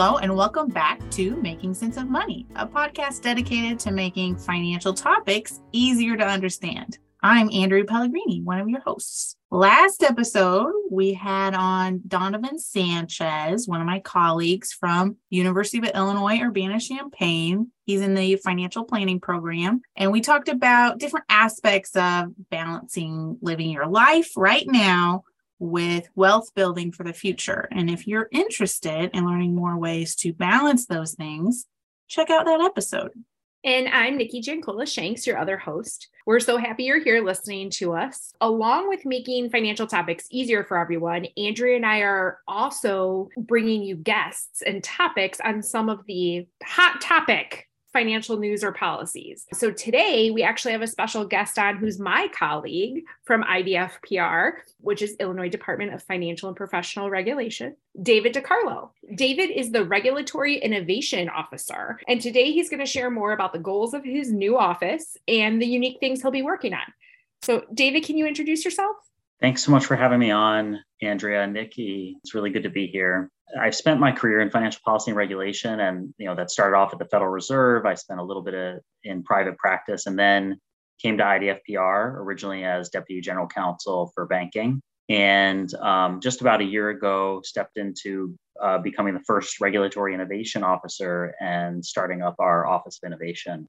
Hello, and welcome back to Making Sense of Money, a podcast dedicated to making financial topics easier to understand. I'm Andrea Pellegrini, one of your hosts. Last episode, we had on Donovan Sanchez, one of my colleagues from University of Illinois Urbana-Champaign. He's in the financial planning program, and we talked about different aspects of balancing living your life right now with wealth building for the future. And if you're interested in learning more ways to balance those things, check out that episode. And I'm Nikki Jancola Shanks, your other host. We're so happy you're here listening to us. Along with making financial topics easier for everyone, Andrea and I are also bringing you guests and topics on some of the hot topic financial news or policies. So today we actually have a special guest on who's my colleague from IDFPR, which is Illinois Department of Financial and Professional Regulation, David DiCarlo. David is the Regulatory Innovation Officer, and today he's going to share more about the goals of his new office and the unique things he'll be working on. So, David, can you introduce yourself? Thanks so much for having me on, Andrea and Nikki. It's really good to be here. I've spent my career in financial policy and regulation, and you know that started off at the Federal Reserve. I spent a little bit of, in private practice, and then came to IDFPR originally as deputy general counsel for banking, and um, just about a year ago stepped into uh, becoming the first regulatory innovation officer and starting up our office of innovation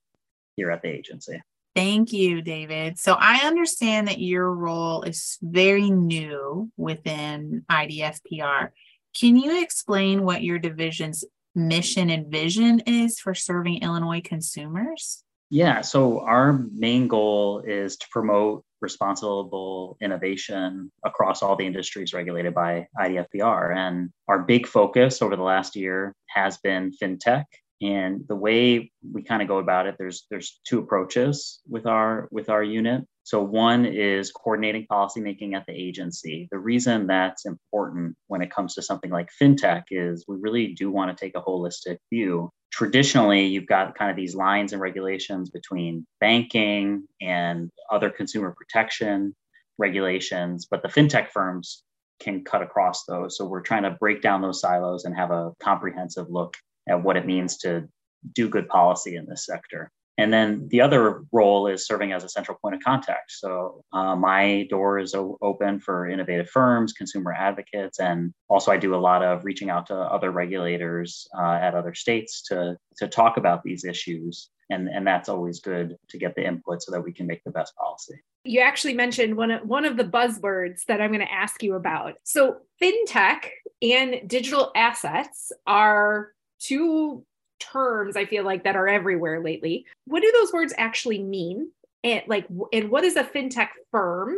here at the agency. Thank you, David. So I understand that your role is very new within IDFPR. Can you explain what your division's mission and vision is for serving Illinois consumers? Yeah, so our main goal is to promote responsible innovation across all the industries regulated by IDFPR. And our big focus over the last year has been fintech and the way we kind of go about it there's there's two approaches with our with our unit. So one is coordinating policymaking at the agency. The reason that's important when it comes to something like fintech is we really do want to take a holistic view. Traditionally you've got kind of these lines and regulations between banking and other consumer protection regulations but the fintech firms can cut across those. So we're trying to break down those silos and have a comprehensive look at what it means to do good policy in this sector. And then the other role is serving as a central point of contact. So uh, my door is o- open for innovative firms, consumer advocates, and also I do a lot of reaching out to other regulators uh, at other states to, to talk about these issues. And, and that's always good to get the input so that we can make the best policy. You actually mentioned one of, one of the buzzwords that I'm going to ask you about. So fintech and digital assets are two terms I feel like that are everywhere lately. What do those words actually mean? And like and what is a fintech firm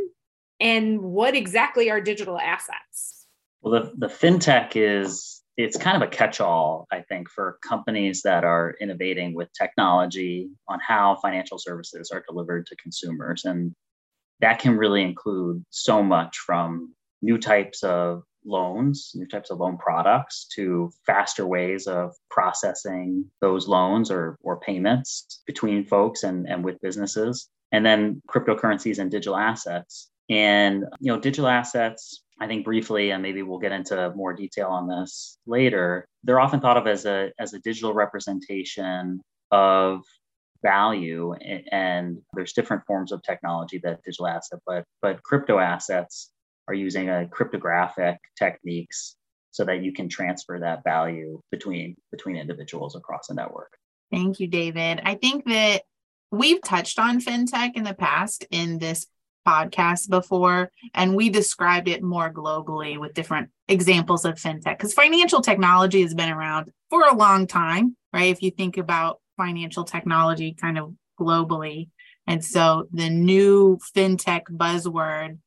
and what exactly are digital assets? Well, the, the fintech is it's kind of a catch-all, I think, for companies that are innovating with technology on how financial services are delivered to consumers. And that can really include so much from new types of loans, new types of loan products, to faster ways of processing those loans or, or payments between folks and, and with businesses. And then cryptocurrencies and digital assets. And you know, digital assets, I think briefly, and maybe we'll get into more detail on this later, they're often thought of as a as a digital representation of value and there's different forms of technology that digital asset but but crypto assets are using a cryptographic techniques so that you can transfer that value between between individuals across a network. Thank you, David. I think that we've touched on fintech in the past in this podcast before, and we described it more globally with different examples of fintech because financial technology has been around for a long time, right? If you think about financial technology kind of globally. And so the new fintech buzzword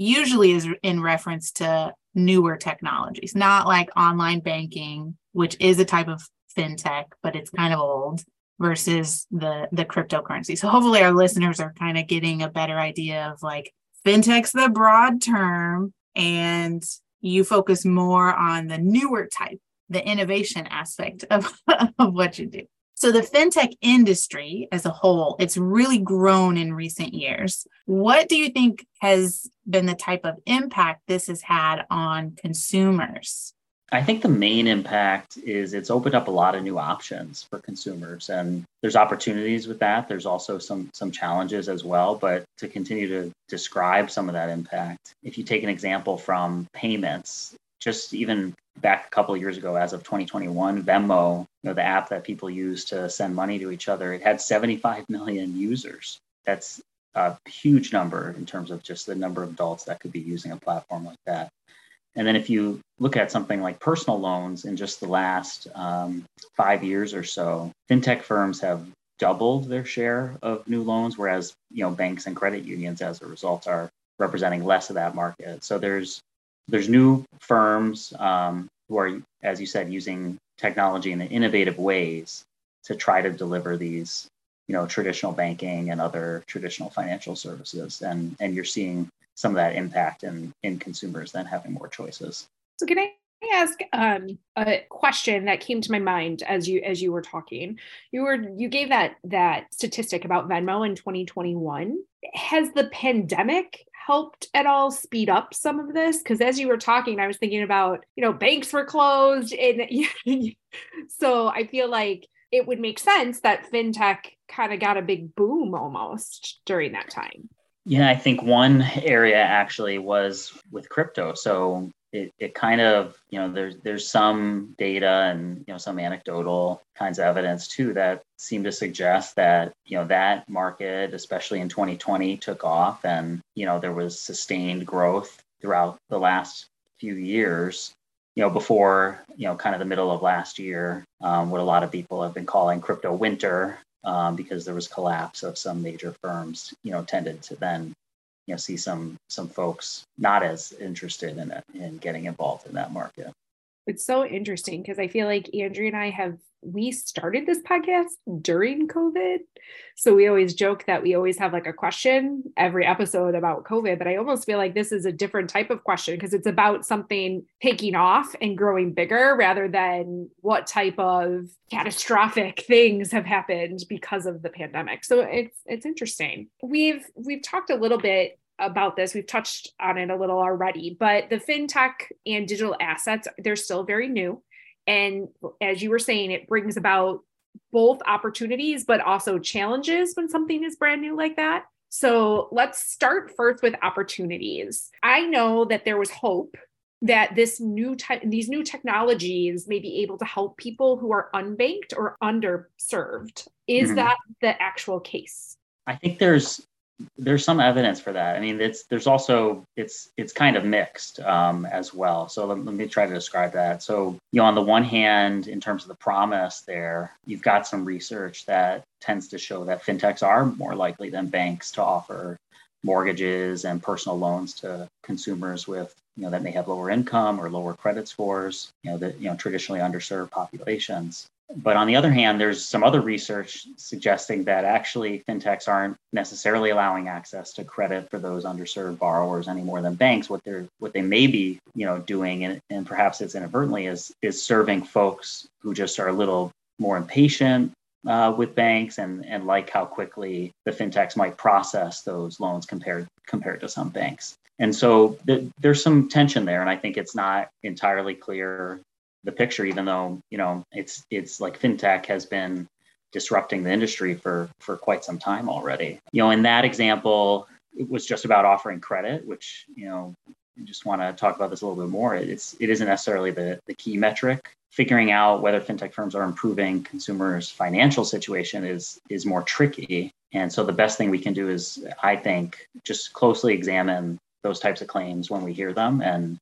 usually is in reference to newer technologies, not like online banking, which is a type of fintech, but it's kind of old versus the the cryptocurrency. So hopefully our listeners are kind of getting a better idea of like fintech's the broad term and you focus more on the newer type, the innovation aspect of, of what you do. So the fintech industry as a whole, it's really grown in recent years. What do you think has been the type of impact this has had on consumers? I think the main impact is it's opened up a lot of new options for consumers and there's opportunities with that. There's also some some challenges as well, but to continue to describe some of that impact, if you take an example from payments, just even back a couple of years ago as of 2021 venmo you know the app that people use to send money to each other it had 75 million users. That's a huge number in terms of just the number of adults that could be using a platform like that. And then if you look at something like personal loans in just the last um, five years or so fintech firms have doubled their share of new loans whereas you know banks and credit unions as a result are representing less of that market. So there's there's new firms um, who are, as you said, using technology in innovative ways to try to deliver these, you know, traditional banking and other traditional financial services. And and you're seeing some of that impact in in consumers then having more choices. So can I ask um, a question that came to my mind as you as you were talking you were you gave that that statistic about venmo in 2021 has the pandemic helped at all speed up some of this? Because as you were talking, I was thinking about, you know, banks were closed. And so I feel like it would make sense that fintech kind of got a big boom almost during that time. Yeah, I think one area actually was with crypto. So it, it kind of you know there's there's some data and you know some anecdotal kinds of evidence too that seem to suggest that you know that market especially in 2020 took off and you know there was sustained growth throughout the last few years you know before you know kind of the middle of last year um, what a lot of people have been calling crypto winter um, because there was collapse of some major firms you know tended to then you know see some some folks not as interested in it, in getting involved in that market. It's so interesting because I feel like Andrea and I have we started this podcast during COVID. So we always joke that we always have like a question every episode about COVID, but I almost feel like this is a different type of question because it's about something taking off and growing bigger rather than what type of catastrophic things have happened because of the pandemic. So it's it's interesting. We've we've talked a little bit about this. We've touched on it a little already, but the fintech and digital assets, they're still very new. And as you were saying, it brings about both opportunities, but also challenges when something is brand new like that. So let's start first with opportunities. I know that there was hope that this new te- these new technologies may be able to help people who are unbanked or underserved. Is mm-hmm. that the actual case? I think there's there's some evidence for that. I mean, it's there's also it's it's kind of mixed um, as well. So let, let, me try to describe that. So you know, on the one hand, in terms of the promise, there you've got some research that tends to show that fintechs are more likely than banks to offer mortgages and personal loans to consumers with you know that may have lower income or lower credit scores. You know that you know traditionally underserved populations. But on the other hand, there's some other research suggesting that actually fintechs aren't necessarily allowing access to credit for those underserved borrowers any more than banks. What they're what they may be, you know, doing, and, and perhaps it's inadvertently, is is serving folks who just are a little more impatient uh, with banks and and like how quickly the fintechs might process those loans compared compared to some banks. And so th- there's some tension there, and I think it's not entirely clear the picture, even though you know it's it's like fintech has been disrupting the industry for for quite some time already. You know, in that example, it was just about offering credit, which you know, I just want to talk about this a little bit more. It's it isn't necessarily the the key metric. Figuring out whether fintech firms are improving consumers' financial situation is is more tricky. And so the best thing we can do is, I think, just closely examine those types of claims when we hear them and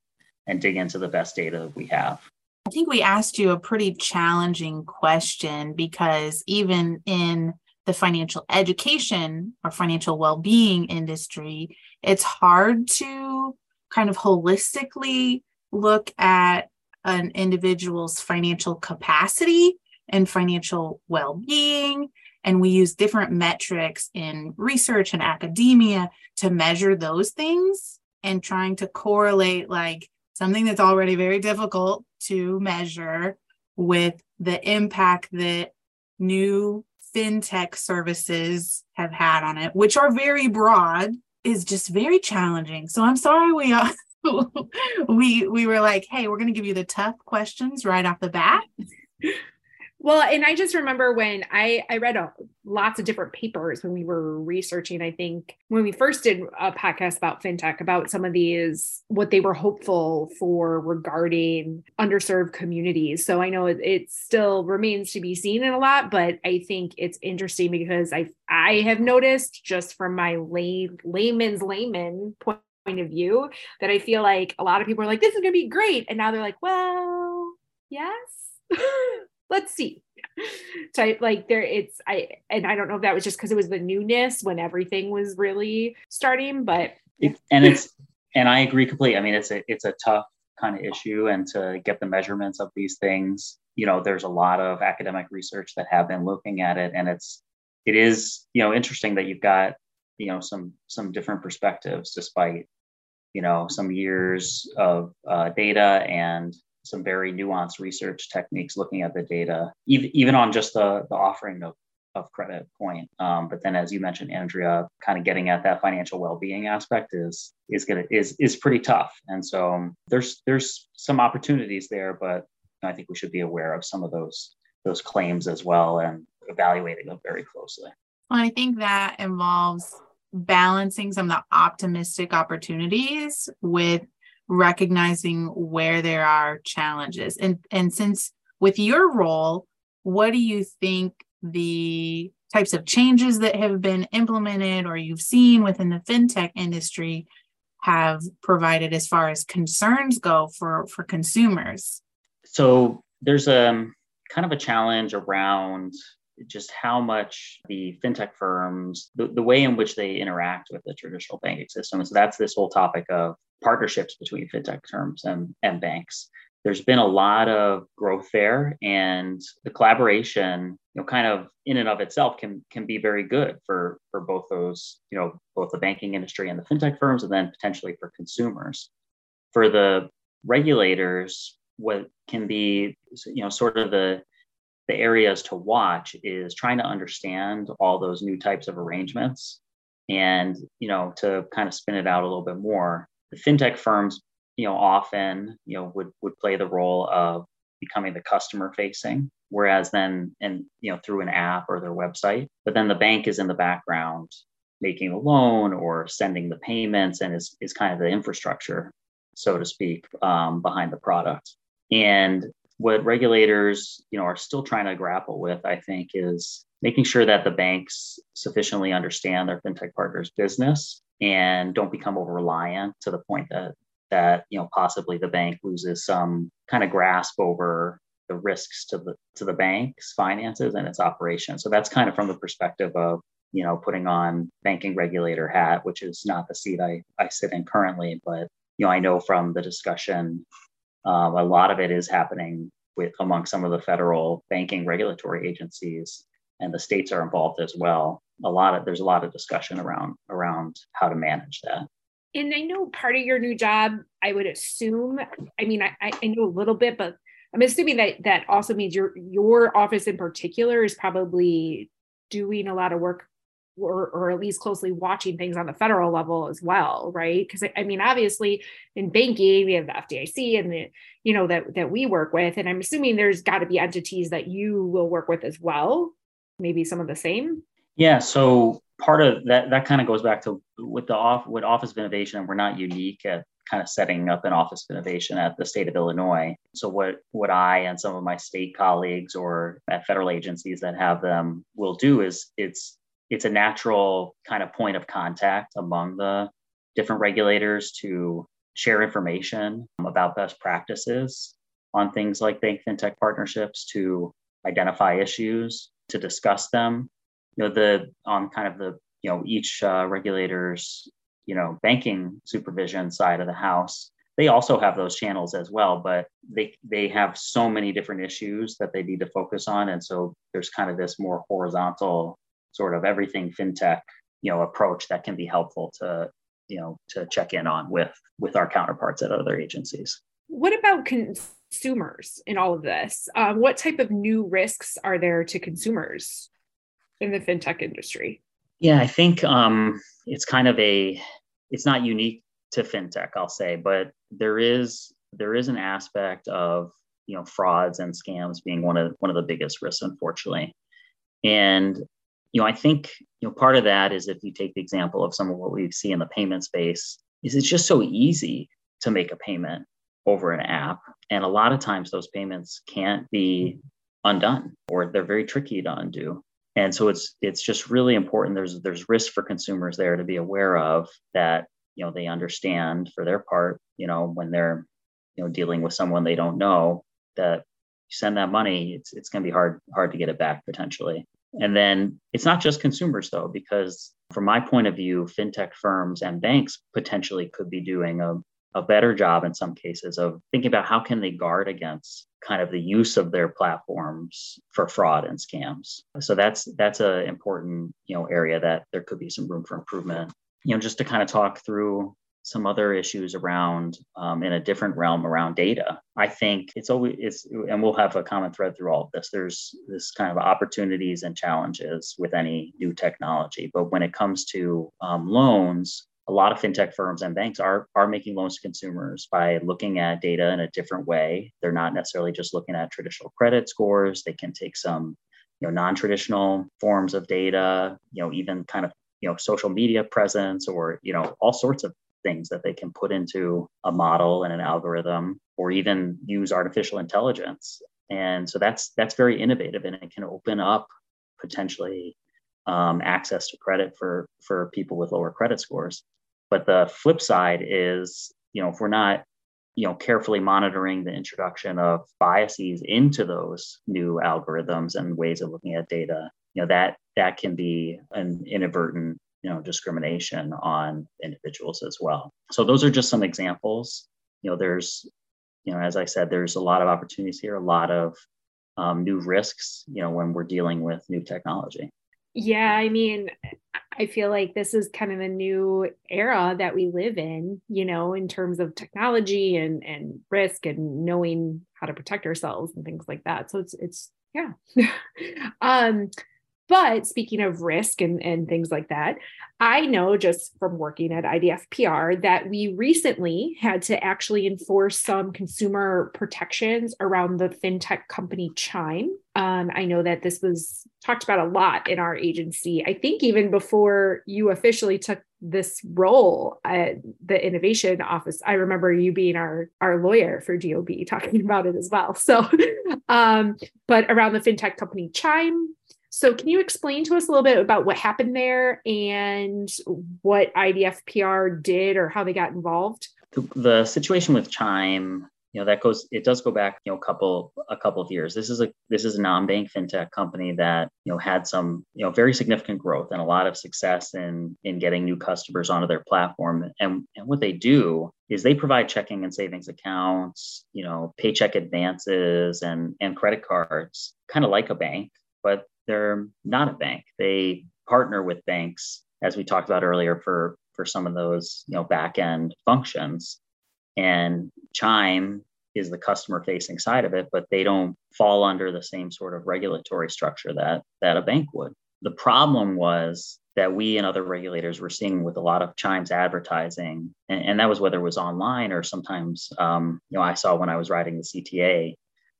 and dig into the best data we have. I think we asked you a pretty challenging question because even in the financial education or financial well being industry, it's hard to kind of holistically look at an individual's financial capacity and financial well being. And we use different metrics in research and academia to measure those things and trying to correlate like something that's already very difficult to measure with the impact that new fintech services have had on it, which are very broad, is just very challenging. So I'm sorry we we we were like, hey, we're going to give you the tough questions right off the bat. Well, and I just remember when I I read a, lots of different papers when we were researching. I think when we first did a podcast about fintech about some of these what they were hopeful for regarding underserved communities. So I know it, it still remains to be seen in a lot, but I think it's interesting because I I have noticed just from my lay, layman's layman point of view that I feel like a lot of people are like this is going to be great, and now they're like, well, yes. let's see. So like there it's i and i don't know if that was just because it was the newness when everything was really starting but it, and it's and i agree completely. I mean it's a it's a tough kind of issue and to get the measurements of these things you know there's a lot of academic research that have been looking at it and it's it is you know interesting that you've got you know some some different perspectives despite you know some years of uh, data and some very nuanced research techniques looking at the data, even, even on just the, the offering of, of credit point. Um, but then, as you mentioned, Andrea, kind of getting at that financial well-being aspect is is gonna is is pretty tough. And so um, there's there's some opportunities there, but I think we should be aware of some of those those claims as well and evaluating them very closely. Well, I think that involves balancing some of the optimistic opportunities with recognizing where there are challenges. And, and since with your role, what do you think the types of changes that have been implemented or you've seen within the fintech industry have provided as far as concerns go for, for consumers? So there's a um, kind of a challenge around just how much the fintech firms, the, the way in which they interact with the traditional banking system. So that's this whole topic of partnerships between fintech firms and, and banks. There's been a lot of growth there, and the collaboration, you know, kind of in and of itself can can be very good for for both those, you know, both the banking industry and the fintech firms, and then potentially for consumers. For the regulators, what can be, you know, sort of the the areas to watch is trying to understand all those new types of arrangements and you know to kind of spin it out a little bit more the fintech firms you know often you know would would play the role of becoming the customer facing whereas then and you know through an app or their website but then the bank is in the background making the loan or sending the payments and is, is kind of the infrastructure so to speak um, behind the product. And what regulators you know are still trying to grapple with i think is making sure that the banks sufficiently understand their fintech partners business and don't become over reliant to the point that that you know possibly the bank loses some kind of grasp over the risks to the to the bank's finances and its operation so that's kind of from the perspective of you know putting on banking regulator hat which is not the seat i i sit in currently but you know i know from the discussion um, a lot of it is happening with among some of the federal banking regulatory agencies, and the states are involved as well. A lot of there's a lot of discussion around around how to manage that. And I know part of your new job, I would assume. I mean, I, I know a little bit, but I'm assuming that that also means your your office in particular is probably doing a lot of work or, or at least closely watching things on the federal level as well, right? Because I mean, obviously in banking, we have the FDIC and the, you know, that that we work with. And I'm assuming there's got to be entities that you will work with as well, maybe some of the same. Yeah. So part of that that kind of goes back to with the off with Office of Innovation, we're not unique at kind of setting up an office of innovation at the state of Illinois. So what what I and some of my state colleagues or at federal agencies that have them will do is it's it's a natural kind of point of contact among the different regulators to share information about best practices on things like bank fintech partnerships to identify issues to discuss them you know the on kind of the you know each uh, regulators you know banking supervision side of the house they also have those channels as well but they they have so many different issues that they need to focus on. And so there's kind of this more horizontal sort of everything fintech you know approach that can be helpful to you know to check in on with with our counterparts at other agencies. What about consumers in all of this? Um, what type of new risks are there to consumers in the fintech industry yeah i think um, it's kind of a it's not unique to fintech, I'll say, but there is there is an aspect of you know frauds and scams being one of one of the biggest risks, unfortunately. And you know, I think you know part of that is if you take the example of some of what we see in the payment space, is it's just so easy to make a payment over an app, and a lot of times those payments can't be undone or they're very tricky to undo and so it's it's just really important. There's there's risk for consumers there to be aware of that you know they understand for their part you know when they're you know dealing with someone they don't know that you send that money it's it's going to be hard hard to get it back potentially. And then it's not just consumers though because from my point of view fintech firms and banks potentially could be doing a, a better job in some cases of thinking about how can they guard against kind of the use of their platforms for fraud and scams. So that's that's an important you know area that there could be some room for improvement. You know, just to kind of talk through some other issues around um, in a different realm around data. I think it's always it's and we'll have a common thread through all of this. There's this kind of opportunities and challenges with any new technology, but when it comes to um, loans, a lot of fintech firms and banks are are making loans to consumers by looking at data in a different way. They're not necessarily just looking at traditional credit scores. They can take some, you know, non-traditional forms of data, you know, even kind of, you know, social media presence or, you know, all sorts of things that they can put into a model and an algorithm or even use artificial intelligence. And so that's that's very innovative and it can open up potentially um, access to credit for for people with lower credit scores. But the flip side is, you know, if we're not, you know, carefully monitoring the introduction of biases into those new algorithms and ways of looking at data, you know, that that can be an inadvertent, you know, discrimination on individuals as well. So those are just some examples. You know, there's, you know, as I said, there's a lot of opportunities here, a lot of um, new risks, you know, when we're dealing with new technology. Yeah, I mean, I feel like this is kind of a new era that we live in, you know, in terms of technology and and risk and knowing how to protect ourselves and things like that. So it's it's yeah. um but speaking of risk and, and things like that, I know just from working at IDFPR that we recently had to actually enforce some consumer protections around the fintech company Chime. Um, I know that this was talked about a lot in our agency. I think even before you officially took this role at the innovation office, I remember you being our our lawyer for DOB talking about it as well. So, um, but around the fintech company Chime, so, can you explain to us a little bit about what happened there and what IDFPR did or how they got involved? The, the situation with Chime, you know, that goes it does go back, you know, a couple a couple of years. This is a this is a non-bank fintech company that you know had some you know very significant growth and a lot of success in in getting new customers onto their platform. And and what they do is they provide checking and savings accounts, you know, paycheck advances and and credit cards, kind of like a bank, but they're not a bank. They partner with banks, as we talked about earlier, for for some of those you know back end functions. And Chime is the customer facing side of it, but they don't fall under the same sort of regulatory structure that that a bank would. The problem was that we and other regulators were seeing with a lot of Chime's advertising, and, and that was whether it was online or sometimes, um, you know, I saw when I was writing the CTA,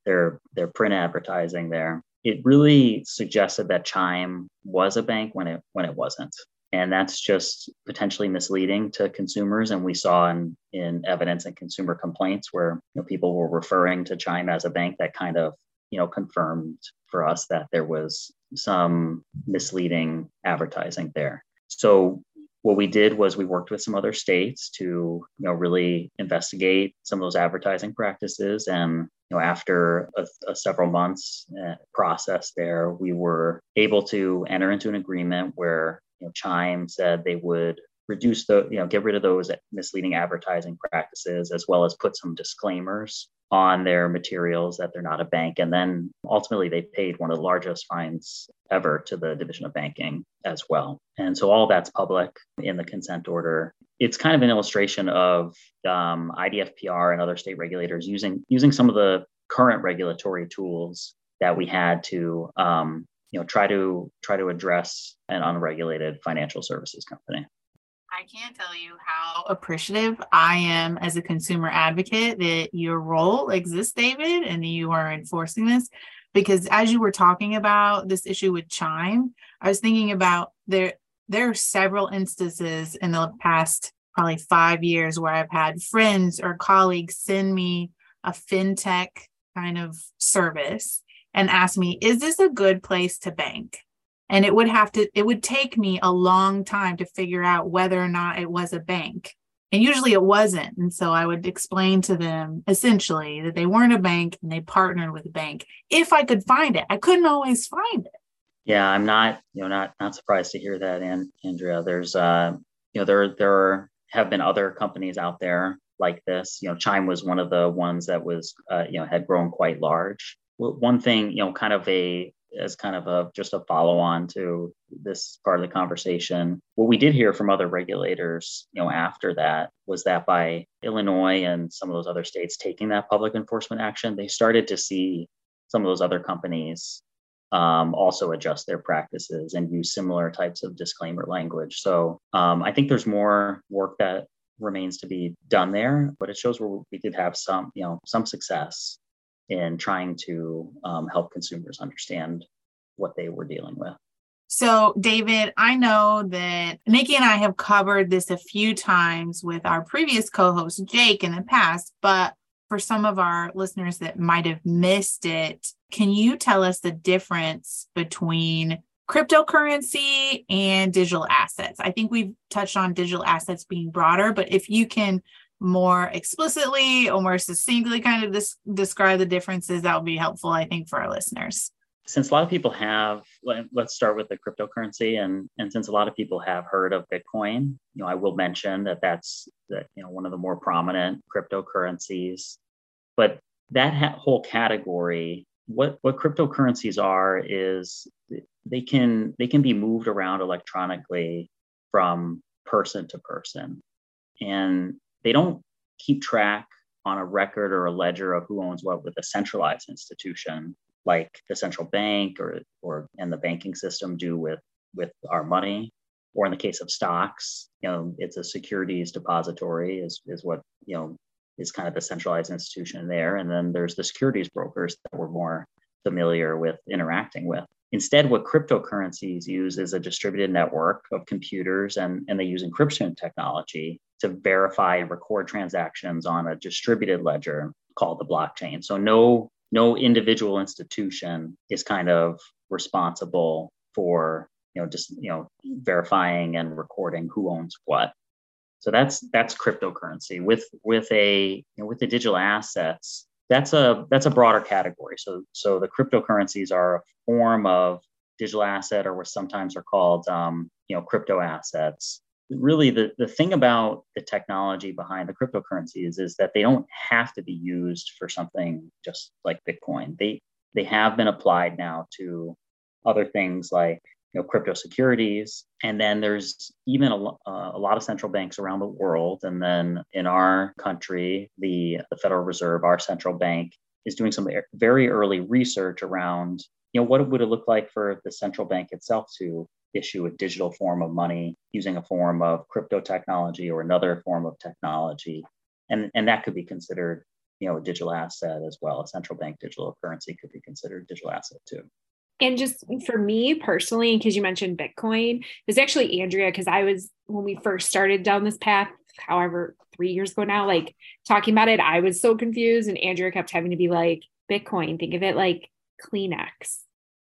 their their print advertising there it really suggested that Chime was a bank when it when it wasn't. And that's just potentially misleading to consumers. And we saw in, in evidence and consumer complaints where you know, people were referring to Chime as a bank that kind of you know confirmed for us that there was some misleading advertising there. So what we did was we worked with some other states to you know really investigate some of those advertising practices and you know after a, a several months uh, process there we were able to enter into an agreement where you know chime said they would reduce the you know get rid of those misleading advertising practices as well as put some disclaimers on their materials that they're not a bank. And then ultimately, they paid one of the largest fines ever to the Division of Banking as well. And so all that's public in the consent order. It's kind of an illustration of um, IDFPR and other state regulators using using some of the current regulatory tools that we had to um, you know try to try to address an unregulated financial services company. I can't tell you how appreciative I am as a consumer advocate that your role exists, David, and you are enforcing this. Because as you were talking about this issue with Chime, I was thinking about there there are several instances in the past probably five years where I've had friends or colleagues send me a fintech kind of service and ask me, is this a good place to bank? And it would have to, it would take me a long time to figure out whether or not it was a bank. And usually it wasn't. And so I would explain to them essentially that they weren't a bank and they partnered with a bank if I could find it. I couldn't always find it. Yeah, I'm not, you know, not not surprised to hear that, and Andrea. There's, uh, you know, there there have been other companies out there like this. You know, Chime was one of the ones that was, uh, you know, had grown quite large. One thing, you know, kind of a as kind of a just a follow on to this part of the conversation. What we did hear from other regulators, you know, after that was that by Illinois and some of those other states taking that public enforcement action, they started to see some of those other companies um, also adjust their practices and use similar types of disclaimer language. So um, I think there's more work that remains to be done there, but it shows where we did have some, you know, some success in trying to um, help consumers understand what they were dealing with. So, David, I know that Nikki and I have covered this a few times with our previous co host, Jake, in the past, but for some of our listeners that might have missed it, can you tell us the difference between cryptocurrency and digital assets? I think we've touched on digital assets being broader, but if you can more explicitly or more succinctly kind of describe the differences, that would be helpful, I think, for our listeners. Since a lot of people have, let's start with the cryptocurrency, and and since a lot of people have heard of Bitcoin, you know, I will mention that that's that you know one of the more prominent cryptocurrencies. But that ha- whole category what what cryptocurrencies are is they can they can be moved around electronically from person to person and they don't keep track on a record or a ledger of who owns what with a centralized institution like the central bank or or and the banking system do with with our money or in the case of stocks you know it's a securities depository is is what you know is kind of the centralized institution there. And then there's the securities brokers that we're more familiar with interacting with. Instead, what cryptocurrencies use is a distributed network of computers, and, and they use encryption technology to verify and record transactions on a distributed ledger called the blockchain. So no no individual institution is kind of responsible for you know just you know verifying and recording who owns what so that's that's cryptocurrency with with a you know, with the digital assets. That's a that's a broader category. So so the cryptocurrencies are a form of digital asset, or what sometimes are called um, you know crypto assets. Really, the, the thing about the technology behind the cryptocurrencies is that they don't have to be used for something just like Bitcoin. They they have been applied now to other things like you know, crypto securities. And then there's even a, uh, a, lot of central banks around the world. And then in our country, the, the Federal Reserve, our central bank, is doing some very early research around, you know, what would it look like for the central bank itself to issue a digital form of money using a form of crypto technology or another form of technology. And, and that could be considered, you know, a digital asset as well. A central bank digital currency could be considered digital asset too. And just for me personally, because you mentioned Bitcoin, it's actually Andrea, because I was, when we first started down this path, however, three years ago now, like talking about it, I was so confused. And Andrea kept having to be like, Bitcoin, think of it like Kleenex.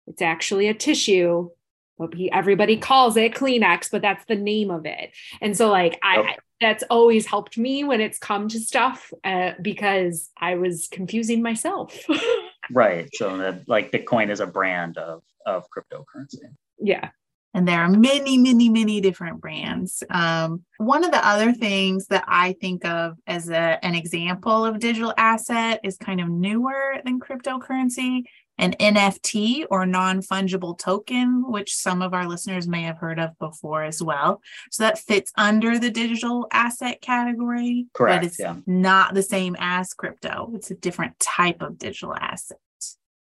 It's actually a tissue, but he, everybody calls it Kleenex, but that's the name of it. And so, like, I, okay. that's always helped me when it's come to stuff uh, because I was confusing myself. right. So that like Bitcoin is a brand of of cryptocurrency. Yeah. And there are many, many, many different brands. Um, one of the other things that I think of as a, an example of digital asset is kind of newer than cryptocurrency, an NFT or non fungible token, which some of our listeners may have heard of before as well. So that fits under the digital asset category, Correct, but it's yeah. not the same as crypto. It's a different type of digital asset.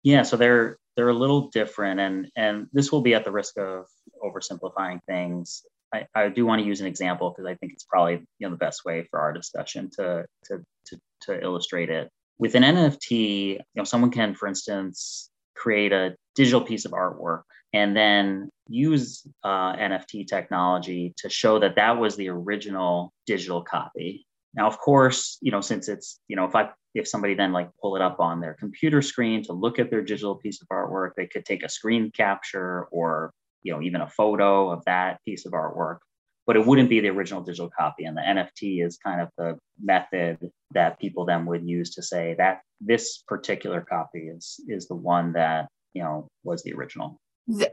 Yeah, so they're they're a little different, and and this will be at the risk of oversimplifying things. I, I do want to use an example because I think it's probably you know the best way for our discussion to to to, to illustrate it. With an NFT, you know, someone can, for instance, create a digital piece of artwork and then use uh, NFT technology to show that that was the original digital copy. Now, of course, you know, since it's, you know, if I if somebody then like pull it up on their computer screen to look at their digital piece of artwork, they could take a screen capture or, you know, even a photo of that piece of artwork, but it wouldn't be the original digital copy. And the NFT is kind of the method that people then would use to say that this particular copy is is the one that, you know, was the original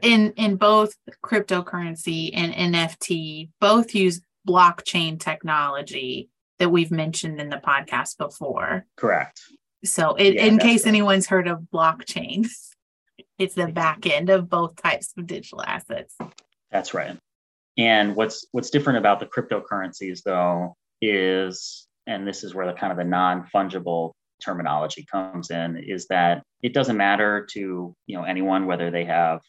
in in both cryptocurrency and NFT, both use blockchain technology that we've mentioned in the podcast before. Correct. So, it, yeah, in case right. anyone's heard of blockchain, it's the back end of both types of digital assets. That's right. And what's what's different about the cryptocurrencies, though, is and this is where the kind of the non fungible terminology comes in is that it doesn't matter to you know anyone whether they have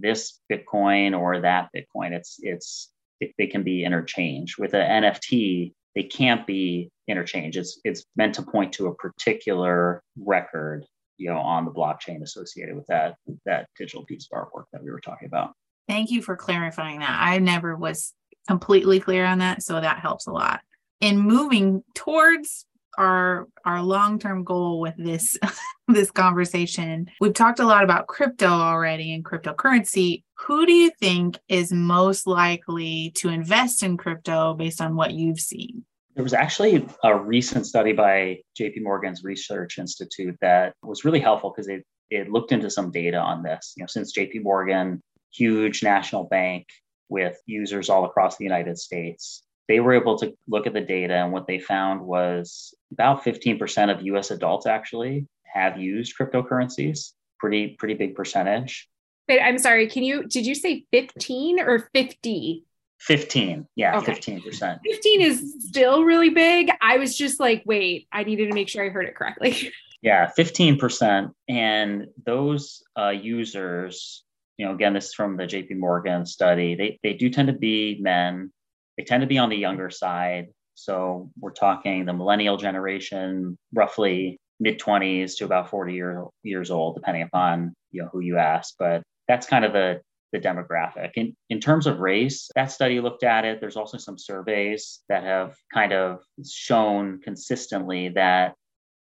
this Bitcoin or that Bitcoin. It's it's it, they can be interchanged. With an NFT, they can't be interchanged. It's it's meant to point to a particular record, you know, on the blockchain associated with that that digital piece of artwork that we were talking about. Thank you for clarifying that. I never was completely clear on that, so that helps a lot. In moving towards our our long-term goal with this this conversation. We've talked a lot about crypto already and cryptocurrency. Who do you think is most likely to invest in crypto based on what you've seen? There was actually a recent study by JP Morgan's Research Institute that was really helpful because it it looked into some data on this. You know, since JP Morgan, huge national bank with users all across the United States, they were able to look at the data and what they found was about 15% of US adults actually have used cryptocurrencies. Pretty pretty big percentage. Wait, I'm sorry. Can you did you say 15 or 50? 15. Yeah, okay. 15%. 15 is still really big. I was just like, wait, I needed to make sure I heard it correctly. Yeah, 15%. And those uh, users, you know, again, this is from the JP Morgan study, they, they do tend to be men they tend to be on the younger side. So we're talking the millennial generation, roughly mid 20s to about 40 year, years old, depending upon you know who you ask. But that's kind of the the demographic. In, in terms of race, that study looked at it. There's also some surveys that have kind of shown consistently that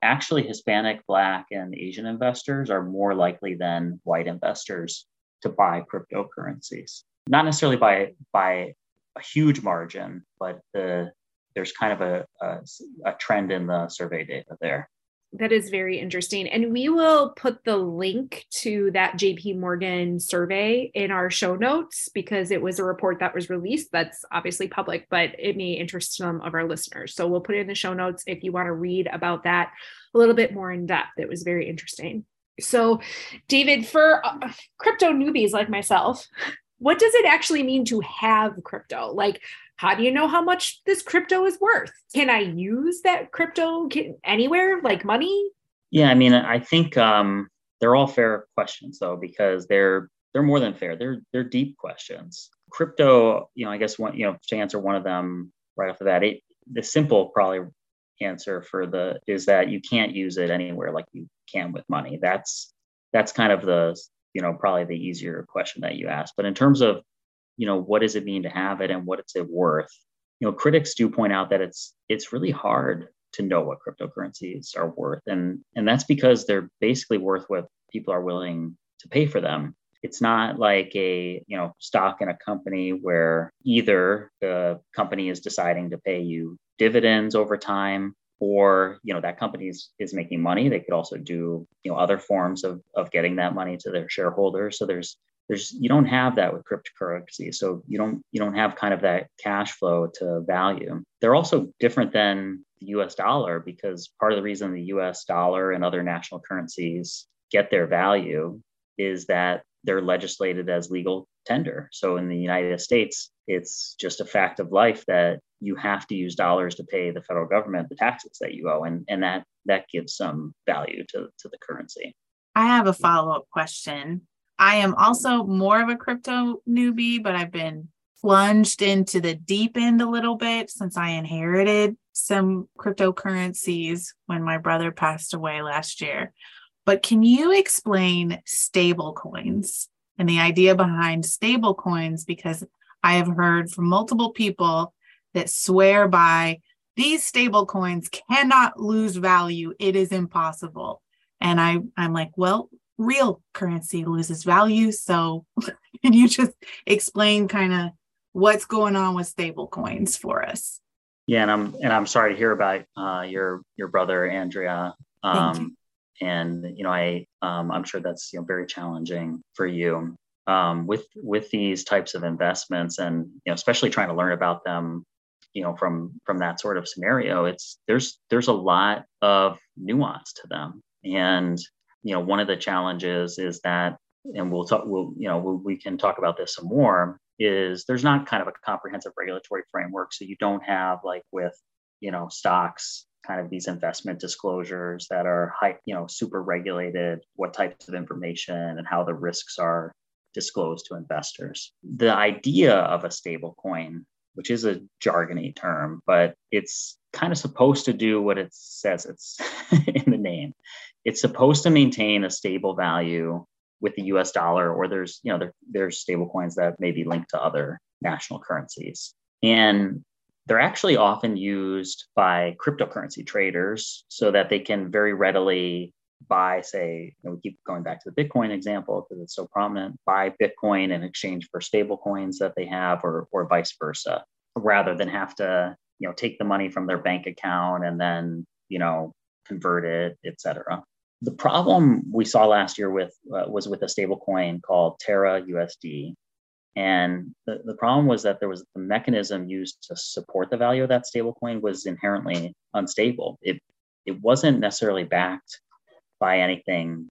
actually Hispanic, Black, and Asian investors are more likely than white investors to buy cryptocurrencies. Not necessarily by by a huge margin, but the there's kind of a, a, a trend in the survey data there. That is very interesting. And we will put the link to that JP Morgan survey in our show notes because it was a report that was released that's obviously public, but it may interest some of our listeners. So we'll put it in the show notes if you want to read about that a little bit more in depth. It was very interesting. So, David, for uh, crypto newbies like myself, what does it actually mean to have crypto? Like, how do you know how much this crypto is worth? Can I use that crypto anywhere, like money? Yeah, I mean, I think um, they're all fair questions though, because they're they're more than fair. They're they're deep questions. Crypto, you know, I guess one, you know, to answer one of them right off the bat, it, the simple probably answer for the is that you can't use it anywhere like you can with money. That's that's kind of the you know probably the easier question that you asked but in terms of you know what does it mean to have it and what is it worth? You know critics do point out that it's it's really hard to know what cryptocurrencies are worth. And and that's because they're basically worth what people are willing to pay for them. It's not like a you know stock in a company where either the company is deciding to pay you dividends over time or you know that company is, is making money they could also do you know other forms of, of getting that money to their shareholders. So there's there's you don't have that with cryptocurrency. So you don't you don't have kind of that cash flow to value. They're also different than the us dollar because part of the reason the us dollar and other national currencies get their value is that they're legislated as legal tender. So in the united states it's just a fact of life that you have to use dollars to pay the federal government the taxes that you owe and, and that that gives some value to, to the currency i have a follow-up question i am also more of a crypto newbie but i've been plunged into the deep end a little bit since I inherited some cryptocurrencies when my brother passed away last year. But can you explain stable coins and the idea behind stable coins? Because I have heard from multiple people that swear by these stable coins cannot lose value. It is impossible. And I, I'm like, well, real currency loses value. So can you just explain kind of what's going on with stable coins for us? Yeah, and I'm and I'm sorry to hear about uh, your your brother Andrea. Um, you. And you know, I um, I'm sure that's you know very challenging for you um, with with these types of investments, and you know, especially trying to learn about them. You know, from from that sort of scenario, it's there's there's a lot of nuance to them, and you know, one of the challenges is that, and we'll talk, we'll, you know, we'll, we can talk about this some more, is there's not kind of a comprehensive regulatory framework. So you don't have like with, you know, stocks, kind of these investment disclosures that are high, you know, super regulated, what types of information and how the risks are disclosed to investors. The idea of a stable coin, which is a jargony term, but it's kind of supposed to do what it says it's in the name it's supposed to maintain a stable value with the US dollar, or there's, you know, there, there's stable coins that may be linked to other national currencies. And they're actually often used by cryptocurrency traders so that they can very readily buy, say, you know, we keep going back to the Bitcoin example because it's so prominent, buy Bitcoin in exchange for stable coins that they have or, or vice versa, rather than have to, you know, take the money from their bank account and then, you know, convert it, et cetera. The problem we saw last year with uh, was with a stable coin called Terra USD. And the, the problem was that there was the mechanism used to support the value of that stable coin was inherently unstable. It, it wasn't necessarily backed by anything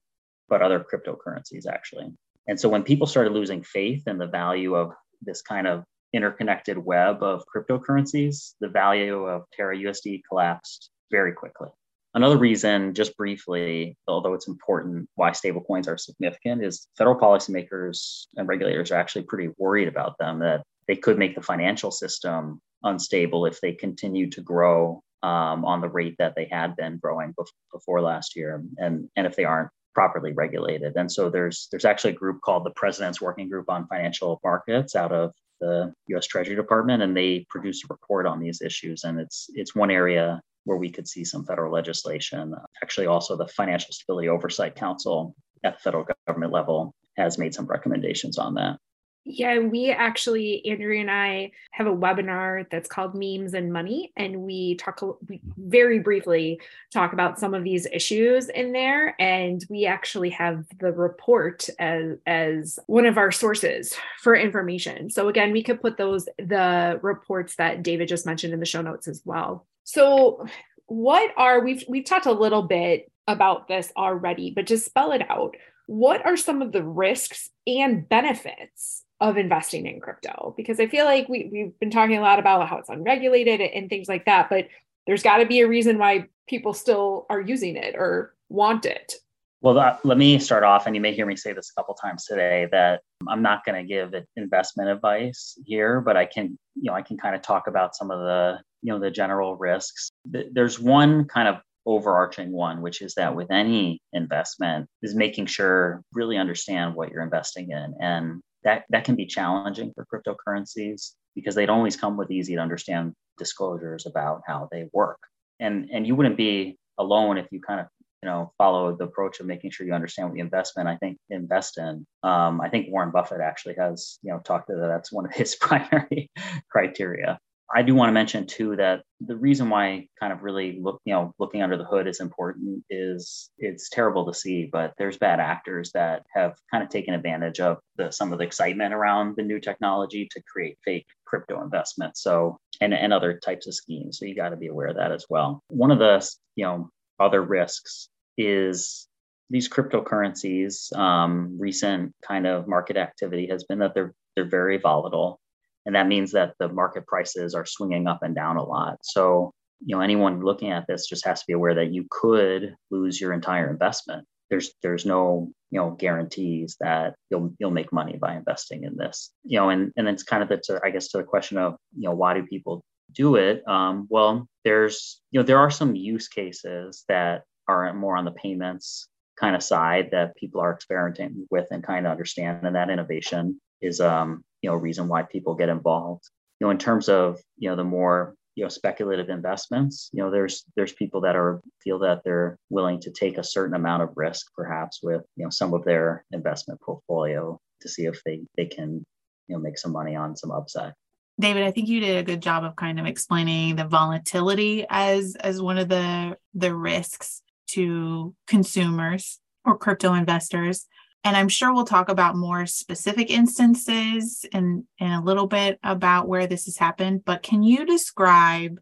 but other cryptocurrencies, actually. And so when people started losing faith in the value of this kind of interconnected web of cryptocurrencies, the value of Terra USD collapsed very quickly. Another reason, just briefly, although it's important, why stablecoins are significant is federal policymakers and regulators are actually pretty worried about them that they could make the financial system unstable if they continue to grow um, on the rate that they had been growing before last year, and and if they aren't properly regulated. And so there's there's actually a group called the President's Working Group on Financial Markets out of the U.S. Treasury Department, and they produce a report on these issues. And it's it's one area where we could see some federal legislation. Actually, also the Financial Stability Oversight Council at the federal government level has made some recommendations on that. Yeah, we actually, Andrea and I have a webinar that's called Memes and Money. And we talk we very briefly talk about some of these issues in there. And we actually have the report as, as one of our sources for information. So again, we could put those, the reports that David just mentioned in the show notes as well. So, what are we've we've talked a little bit about this already, but just spell it out. What are some of the risks and benefits of investing in crypto? Because I feel like we, we've been talking a lot about how it's unregulated and things like that, but there's got to be a reason why people still are using it or want it. Well, that, let me start off, and you may hear me say this a couple times today that I'm not going to give investment advice here, but I can, you know, I can kind of talk about some of the, you know, the general risks. There's one kind of overarching one, which is that with any investment, is making sure really understand what you're investing in, and that that can be challenging for cryptocurrencies because they don't always come with easy to understand disclosures about how they work. And and you wouldn't be alone if you kind of you know follow the approach of making sure you understand what the investment i think invest in. Um, i think warren buffett actually has you know talked to that. That's one of his primary criteria i do want to mention too that the reason why kind of really look you know looking under the hood is important is it's terrible to see but there's bad actors that have kind of taken advantage of the some of the excitement around the new technology to create fake crypto investments so and, and other types of schemes so you got to be aware of that as well one of the you know other risks is these cryptocurrencies. Um, recent kind of market activity has been that they're they're very volatile, and that means that the market prices are swinging up and down a lot. So you know anyone looking at this just has to be aware that you could lose your entire investment. There's there's no you know guarantees that you'll you'll make money by investing in this. You know and and it's kind of the to, i guess to the question of you know why do people do it? Um, well there's you know there are some use cases that are more on the payments kind of side that people are experimenting with and kind of understand and that innovation is um you know reason why people get involved. You know in terms of you know the more you know speculative investments you know there's there's people that are feel that they're willing to take a certain amount of risk perhaps with you know some of their investment portfolio to see if they they can you know make some money on some upside. David i think you did a good job of kind of explaining the volatility as as one of the the risks to consumers or crypto investors and I'm sure we'll talk about more specific instances and in, in a little bit about where this has happened. But can you describe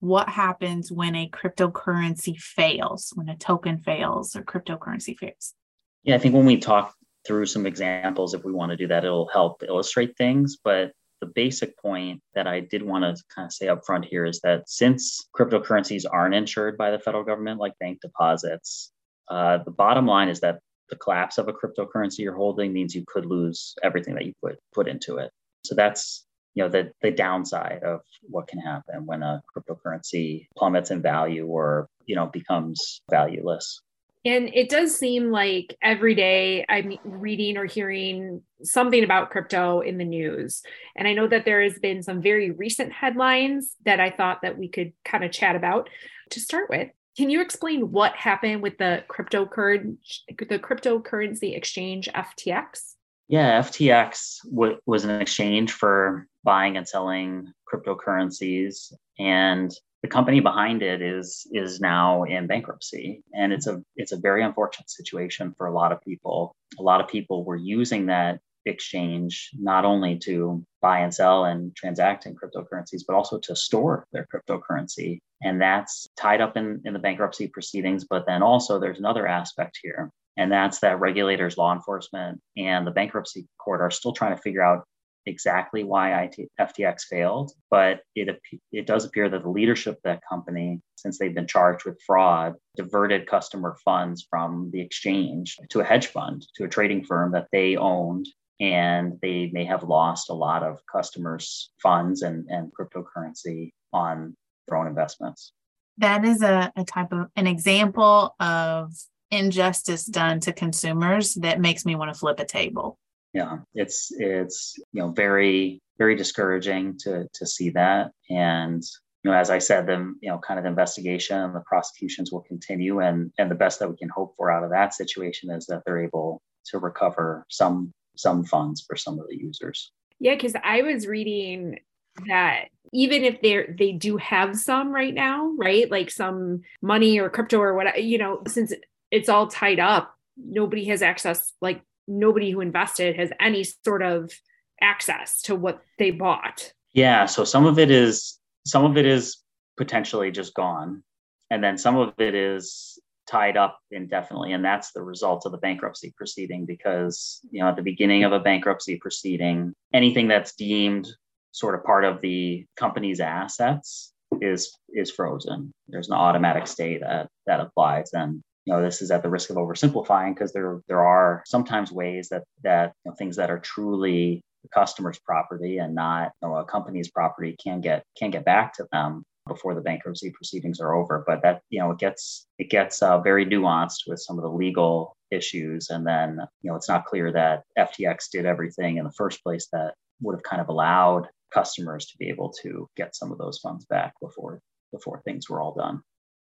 what happens when a cryptocurrency fails, when a token fails or cryptocurrency fails? Yeah, I think when we talk through some examples, if we want to do that, it'll help illustrate things. But the basic point that I did want to kind of say up front here is that since cryptocurrencies aren't insured by the federal government like bank deposits, uh, the bottom line is that the collapse of a cryptocurrency you're holding means you could lose everything that you put put into it. So that's you know the the downside of what can happen when a cryptocurrency plummets in value or you know becomes valueless. And it does seem like every day I'm reading or hearing something about crypto in the news. And I know that there has been some very recent headlines that I thought that we could kind of chat about. To start with, can you explain what happened with the cryptocurrency, the cryptocurrency exchange FTX? Yeah, FTX w- was an exchange for buying and selling cryptocurrencies, and the company behind it is is now in bankruptcy, and it's a it's a very unfortunate situation for a lot of people. A lot of people were using that exchange not only to buy and sell and transact in cryptocurrencies, but also to store their cryptocurrency. And that's tied up in, in the bankruptcy proceedings. But then also there's another aspect here, and that's that regulators, law enforcement, and the bankruptcy court are still trying to figure out exactly why IT, FTX failed, but it it does appear that the leadership of that company, since they've been charged with fraud, diverted customer funds from the exchange to a hedge fund, to a trading firm that they owned and they may have lost a lot of customers' funds and, and cryptocurrency on their own investments. That is a, a type of an example of injustice done to consumers that makes me want to flip a table. Yeah, it's it's you know very very discouraging to to see that, and you know as I said, the you know kind of the investigation and the prosecutions will continue, and and the best that we can hope for out of that situation is that they're able to recover some some funds for some of the users. Yeah, because I was reading that even if they're they do have some right now, right? Like some money or crypto or what you know, since it's all tied up, nobody has access, like nobody who invested has any sort of access to what they bought. Yeah. So some of it is some of it is potentially just gone. And then some of it is tied up indefinitely and that's the result of the bankruptcy proceeding because you know at the beginning of a bankruptcy proceeding anything that's deemed sort of part of the company's assets is is frozen. There's an automatic stay that that applies. And you know this is at the risk of oversimplifying because there there are sometimes ways that that you know, things that are truly the customer's property and not you know, a company's property can get can get back to them before the bankruptcy proceedings are over. But that you know it gets it gets uh, very nuanced with some of the legal issues, and then you know it's not clear that FTX did everything in the first place that would have kind of allowed customers to be able to get some of those funds back before before things were all done.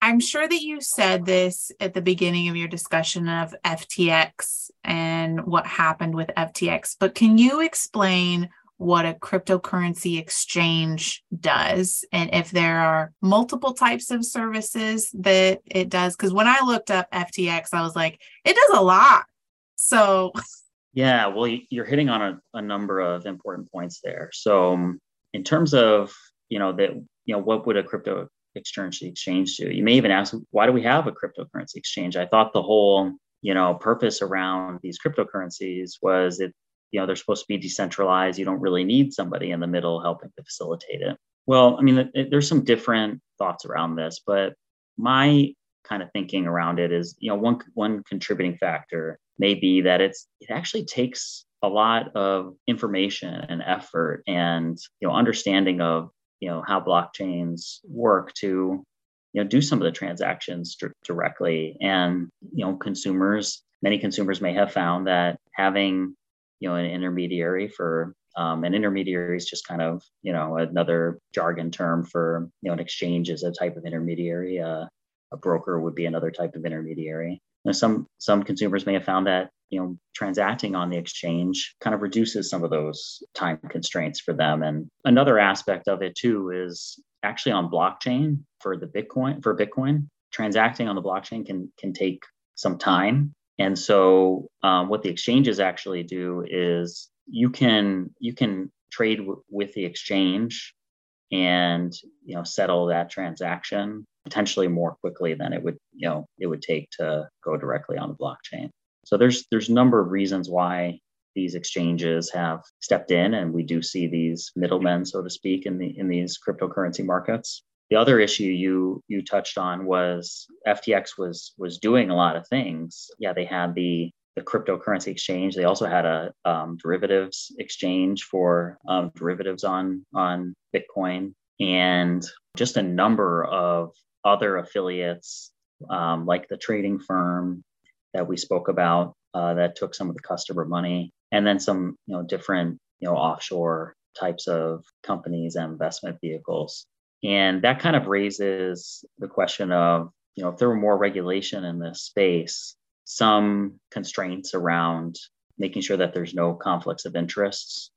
I'm sure that you said this at the beginning of your discussion of FTX and what happened with FTX, but can you explain what a cryptocurrency exchange does and if there are multiple types of services that it does because when i looked up ftx i was like it does a lot so yeah well you're hitting on a, a number of important points there. So um, in terms of you know that you know what would a crypto exchange exchange do? You may even ask why do we have a cryptocurrency exchange? I thought the whole you know purpose around these cryptocurrencies was it you know they're supposed to be decentralized. You don't really need somebody in the middle helping to facilitate it. Well i mean there's some different thoughts around this but my kind of thinking around it is, you know, one one contributing factor may be that it's it actually takes a lot of information and effort and you know understanding of you know how blockchains work to you know do some of the transactions directly. And you know consumers many consumers may have found that having you know an intermediary for um, an intermediary is just kind of you know another jargon term for you know an exchange is a type of intermediary. Uh, a broker would be another type of intermediary know, some some consumers may have found that you know transacting on the exchange kind of reduces some of those time constraints for them. And another aspect of it too is actually on blockchain for the bitcoin for bitcoin transacting on the blockchain can can take some time. And so um, what the exchanges actually do is you can you can trade w- with the exchange and you know settle that transaction potentially more quickly than it would you know it would take to go directly on the blockchain. So there's there's a number of reasons why these exchanges have stepped in and we do see these middlemen so to speak in the in these cryptocurrency markets. The other issue you you touched on was ftx was was doing a lot of things. Yeah they had the the cryptocurrency exchange. They also had a um, derivatives exchange for um, derivatives on on Bitcoin, and just a number of other affiliates, um, like the trading firm that we spoke about, uh, that took some of the customer money, and then some you know different you know offshore types of companies and investment vehicles. And that kind of raises the question of, you know, if there were more regulation in this space, some constraints around making sure that there's no conflicts of interests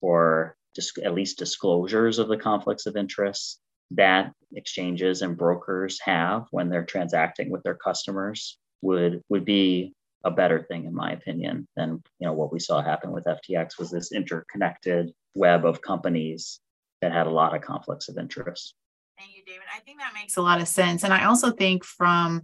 or just at least disclosures of the conflicts of interests that exchanges and brokers have when they're transacting with their customers would would be a better thing in my opinion than you know what we saw happen with FTX was this interconnected web of companies that had a lot of conflicts of interest. Thank you, David. I think that makes a lot of sense. And I also think from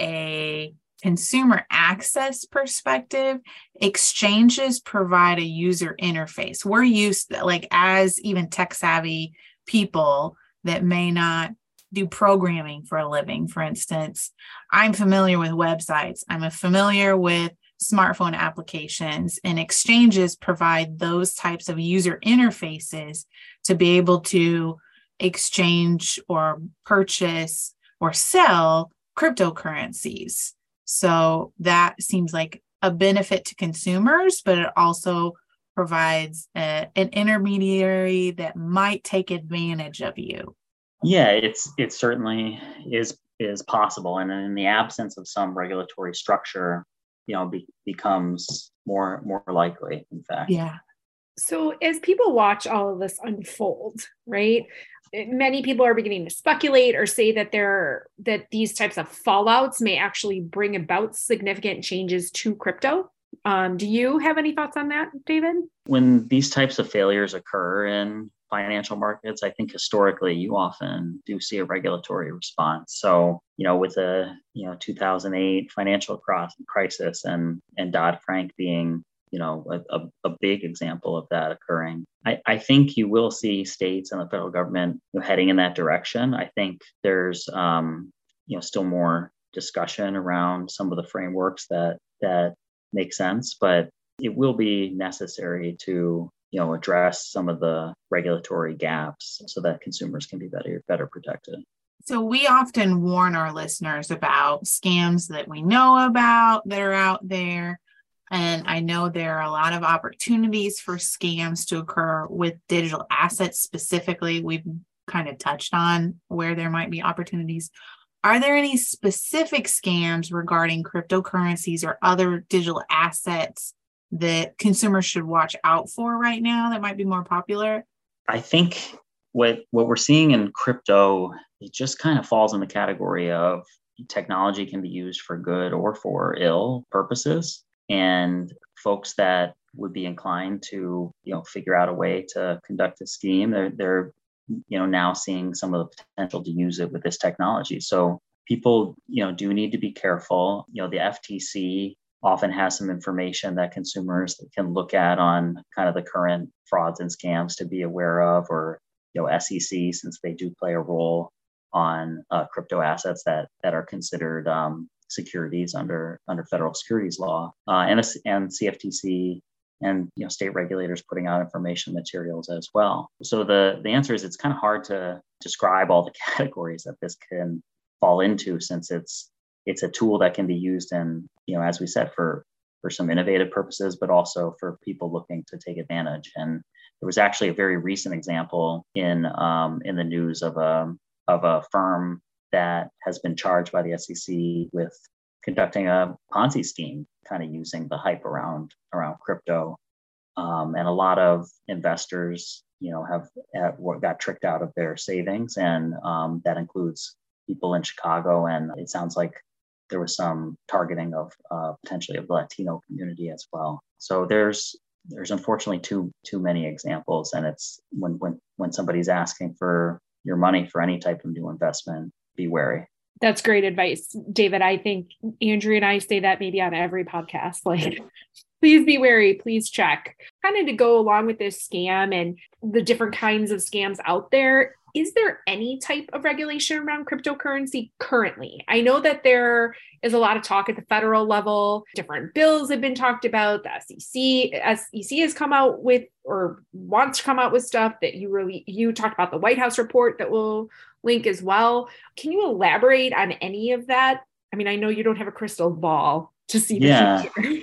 a consumer access perspective, exchanges provide a user interface. We're used, like, as even tech savvy people that may not do programming for a living, for instance. I'm familiar with websites, I'm familiar with smartphone applications, and exchanges provide those types of user interfaces to be able to exchange or purchase or sell cryptocurrencies. So that seems like a benefit to consumers, but it also provides a, an intermediary that might take advantage of you. Yeah, it's it certainly is is possible, and in the absence of some regulatory structure, you know, be, becomes more more likely. In fact, yeah. So as people watch all of this unfold, right? many people are beginning to speculate or say that there that these types of fallouts may actually bring about significant changes to crypto. Um, do you have any thoughts on that, David? When these types of failures occur in financial markets, I think historically you often do see a regulatory response. So, you know, with the you know 2008 financial crisis and and Dodd Frank being you know a, a, big example of that occurring I, I think you will see states and the federal government heading in that direction i think there's um, you know still more discussion around some of the frameworks that that make sense but it will be necessary to you know address some of the regulatory gaps so that consumers can be better better protected so we often warn our listeners about scams that we know about that are out there and I know there are a lot of opportunities for scams to occur with digital assets specifically. We've kind of touched on where there might be opportunities. Are there any specific scams regarding cryptocurrencies or other digital assets that consumers should watch out for right now that might be more popular? I think what what we're seeing in crypto it just kind of falls in the category of technology can be used for good or for ill purposes and folks that would be inclined to you know figure out a way to conduct a scheme they're, they're you know now seeing some of the potential to use it with this technology. So people you know do need to be careful. You know the ftc often has some information that consumers can look at on kind of the current frauds and scams to be aware of or you know sec since they do play a role on uh, crypto assets that that are considered um, securities under under federal securities law, uh, and and CFTC and you know state regulators putting out information materials as well. So the the answer is it's kind of hard to describe all the categories that this can fall into since it's it's a tool that can be used in you know as we said for for some innovative purposes, but also for people looking to take advantage. And there was actually a very recent example in um, in the news of a of a firm that has been charged by the SEC with conducting a Ponzi scheme, kind of using the hype around around crypto. Um, and a lot of investors, you know, have, have got tricked out of their savings, and um, that includes people in Chicago. And it sounds like there was some targeting of uh, potentially of the Latino community as well. So there's there's unfortunately too too many examples, and it's when when when somebody's asking for your money for any type of new investment, be wary. That's great advice, David. I think Andrea and I say that maybe on every podcast. Like, please be wary, please check. Kind of to go along with this scam and the different kinds of scams out there, is there any type of regulation around cryptocurrency currently? I know that there is a lot of talk at the federal level. Different bills have been talked about. The SEC, SEC has come out with or wants to come out with stuff that you really you talked about the White House report that will link as well. Can you elaborate on any of that? I mean, I know you don't have a crystal ball to see the yeah.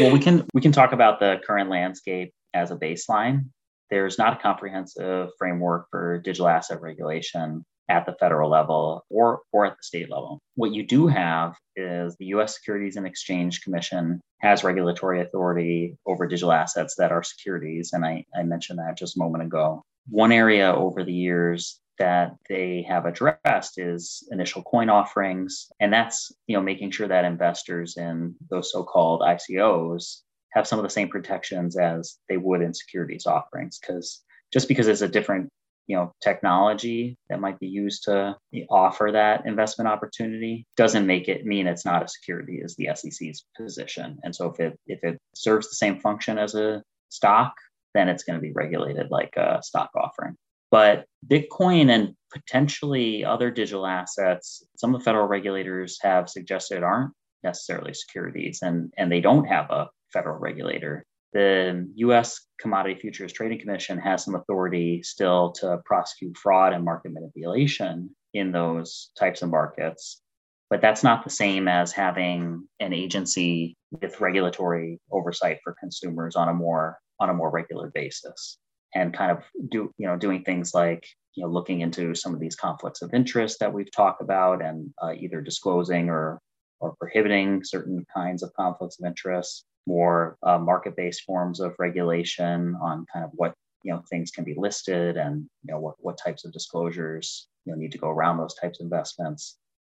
well, we can we can talk about the current landscape as a baseline there's not a comprehensive framework for digital asset regulation at the federal level or, or at the state level. What you do have is the US Securities and Exchange Commission has regulatory authority over digital assets that are securities. And I, I mentioned that just a moment ago. One area over the years that they have addressed is initial coin offerings. And that's you know making sure that investors in those so-called ICOs have some of the same protections as they would in securities offerings because just because it's a different you know technology that might be used to offer that investment opportunity doesn't make it mean it's not a security as the SEC's position. And so if it if it serves the same function as a stock then it's going to be regulated like a stock offering. But bitcoin and potentially other digital assets some of the federal regulators have suggested aren't necessarily securities and and they don't have a federal regulator. The US Commodity Futures Trading Commission has some authority still to prosecute fraud and market manipulation in those types of markets. But that's not the same as having an agency with regulatory oversight for consumers on a more on a more regular basis and kind of do you know doing things like you know looking into some of these conflicts of interest that we've talked about and uh, either disclosing or or prohibiting certain kinds of conflicts of interest more uh, market-based forms of regulation on kind of what you know things can be listed and you know what, what types of disclosures you know need to go around those types of investments.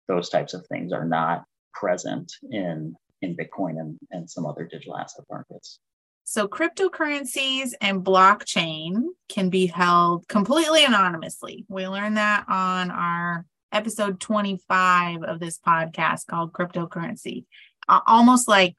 Those types of things are not present in in bitcoin and, and some other digital asset markets. So cryptocurrencies and blockchain can be held completely anonymously. We learned that on our episode 25 of this podcast called cryptocurrency. Almost like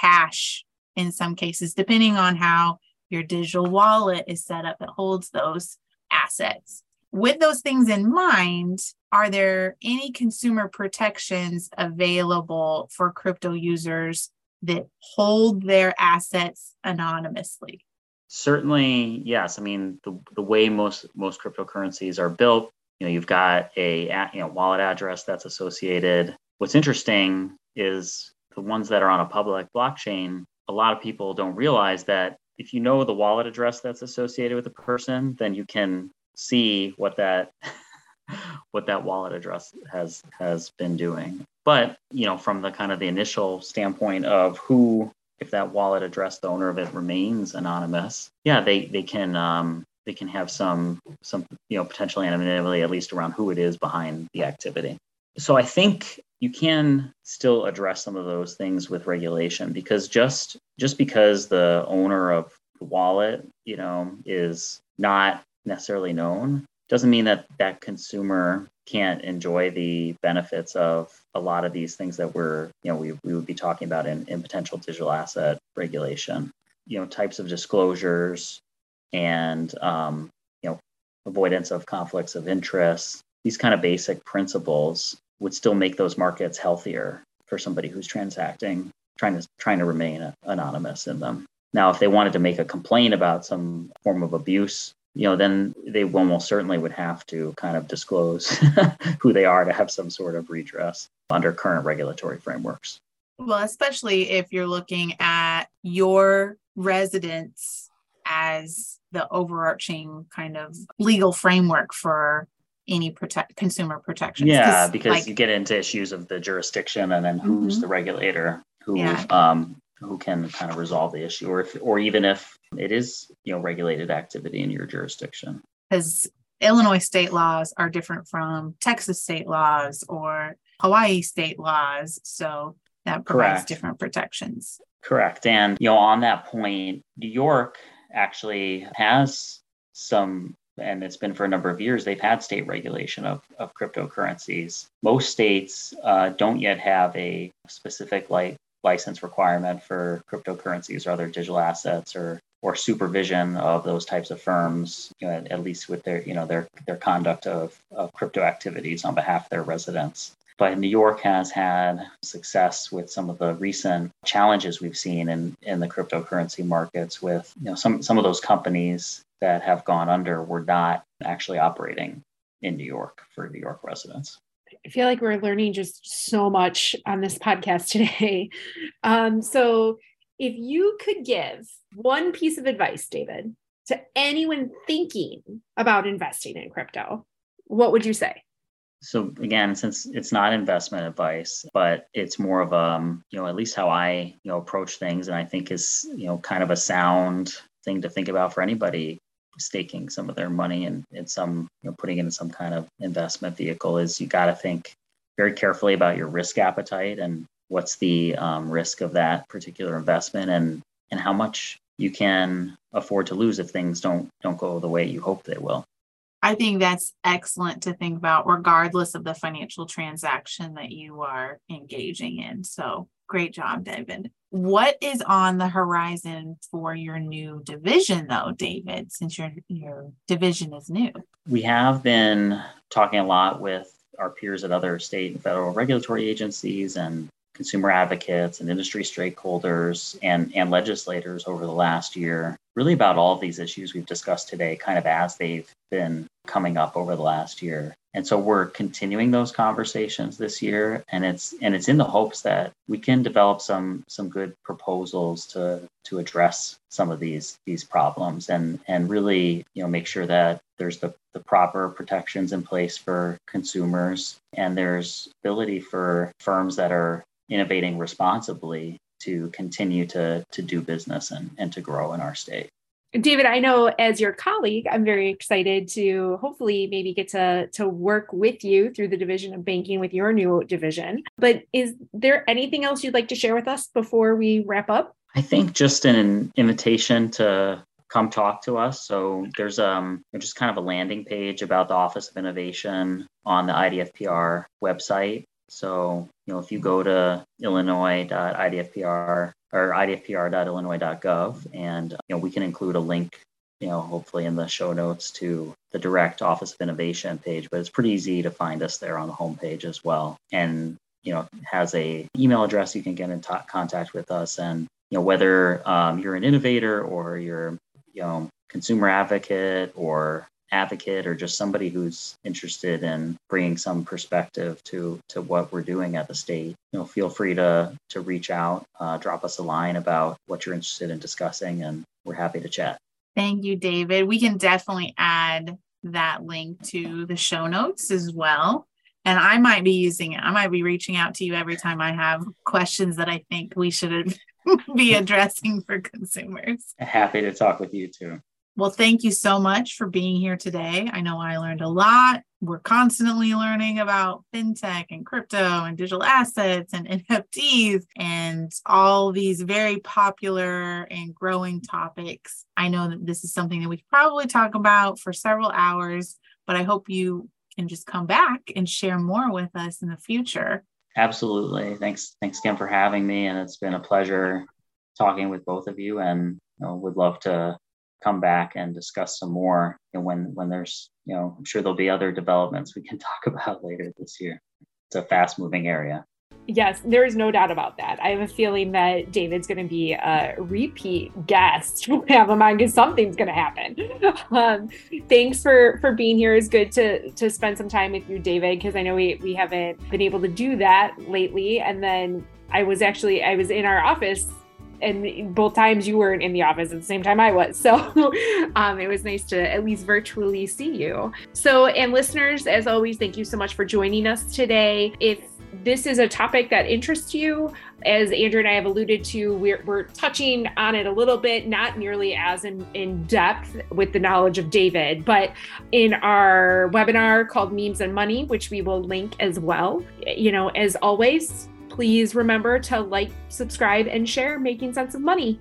cash in some cases, depending on how your digital wallet is set up that holds those assets. With those things in mind, are there any consumer protections available for crypto users that hold their assets anonymously? Certainly, yes. I mean, the, the way most most cryptocurrencies are built, you know, you've got a you know wallet address that's associated. What's interesting is the ones that are on a public blockchain, a lot of people don't realize that if you know the wallet address that's associated with the person, then you can see what that what that wallet address has has been doing. But you know, from the kind of the initial standpoint of who, if that wallet address, the owner of it remains anonymous, yeah, they they can um, they can have some some you know potential anonymity at least around who it is behind the activity. So I think you can still address some of those things with regulation because just just because the owner of the wallet you know is not necessarily known doesn't mean that that consumer can't enjoy the benefits of a lot of these things that we're you know we, we would be talking about in, in potential digital asset regulation you know types of disclosures and um, you know avoidance of conflicts of interest these kind of basic principles would still make those markets healthier for somebody who's transacting, trying to trying to remain anonymous in them. Now, if they wanted to make a complaint about some form of abuse, you know, then they almost certainly would have to kind of disclose who they are to have some sort of redress under current regulatory frameworks. Well, especially if you're looking at your residence as the overarching kind of legal framework for any protect consumer protections. Yeah, because like, you get into issues of the jurisdiction and then who's mm-hmm. the regulator who yeah. um, who can kind of resolve the issue, or if or even if it is you know regulated activity in your jurisdiction. Because Illinois state laws are different from Texas state laws or Hawaii state laws, so that provides Correct. different protections. Correct, and you know on that point, New York actually has some and it's been for a number of years, they've had state regulation of, of cryptocurrencies. Most states uh, don't yet have a specific like license requirement for cryptocurrencies or other digital assets or or supervision of those types of firms, you know, at, at, least with their, you know, their their conduct of, of crypto activities on behalf of their residents. But New York has had success with some of the recent challenges we've seen in, in the cryptocurrency markets with, you know, some some of those companies that have gone under were not actually operating in New York for New York residents. I feel like we're learning just so much on this podcast today. Um, so, if you could give one piece of advice, David, to anyone thinking about investing in crypto, what would you say? So again, since it's not investment advice, but it's more of a, um, you know, at least how I, you know, approach things, and I think is, you know, kind of a sound thing to think about for anybody staking some of their money and in, in some, you know, putting into some kind of investment vehicle is you got to think very carefully about your risk appetite and what's the um, risk of that particular investment and and how much you can afford to lose if things don't don't go the way you hope they will. I think that's excellent to think about, regardless of the financial transaction that you are engaging in. So great job, David. What is on the horizon for your new division, though, David, since your your division is new? We have been talking a lot with our peers at other state and federal regulatory agencies and consumer advocates and industry stakeholders and, and legislators over the last year, really about all of these issues we've discussed today, kind of as they've been coming up over the last year. And so we're continuing those conversations this year and it's and it's in the hopes that we can develop some some good proposals to to address some of these these problems and and really you know make sure that there's the, the proper protections in place for consumers and there's ability for firms that are innovating responsibly to continue to to do business and, and to grow in our state. David, I know as your colleague, I'm very excited to hopefully maybe get to to work with you through the division of banking with your new division. But is there anything else you'd like to share with us before we wrap up? I think just an invitation to come talk to us. So there's um just kind of a landing page about the Office of Innovation on the IDFPR website. So, you know, if you go to illinois.idfpr or idfpr.illinois.gov, and, you know, we can include a link, you know, hopefully in the show notes to the direct Office of Innovation page, but it's pretty easy to find us there on the homepage as well. And, you know, has a email address you can get in t- contact with us. And, you know, whether um, you're an innovator or you're, you know, consumer advocate or advocate or just somebody who's interested in bringing some perspective to to what we're doing at the state you know feel free to to reach out uh, drop us a line about what you're interested in discussing and we're happy to chat. Thank you david. We can definitely add that link to the show notes as well. And i might be using it. I might be reaching out to you every time i have questions that i think we should be addressing for consumers. Happy to talk with you too well, thank you so much for being here today. I know I learned a lot. We're constantly learning about fintech and crypto and digital assets and NFTs and all these very popular and growing topics. I know that this is something that we could probably talk about for several hours, but I hope you can just come back and share more with us in the future. Absolutely. Thanks. Thanks again for having me. And it's been a pleasure talking with both of you and you know, would love to come back and discuss some more know, when when there's you know i'm sure there'll be other developments we can talk about later this year it's a fast moving area Yes, there is no doubt about that. I have a feeling that David's going to be a repeat guest. We have him on because something's going to happen. Um, thanks for for being here. It's good to to spend some time with you, David, because I know we we haven't been able to do that lately. And then I was actually I was in our office and both times you weren't in the office at the same time I was. So um, it was nice to at least virtually see you. So, and listeners, as always, thank you so much for joining us today. If this is a topic that interests you, as Andrea and I have alluded to, we're, we're touching on it a little bit, not nearly as in, in depth with the knowledge of David, but in our webinar called Memes and Money, which we will link as well. You know, as always, please remember to like, subscribe, and share Making Sense of Money.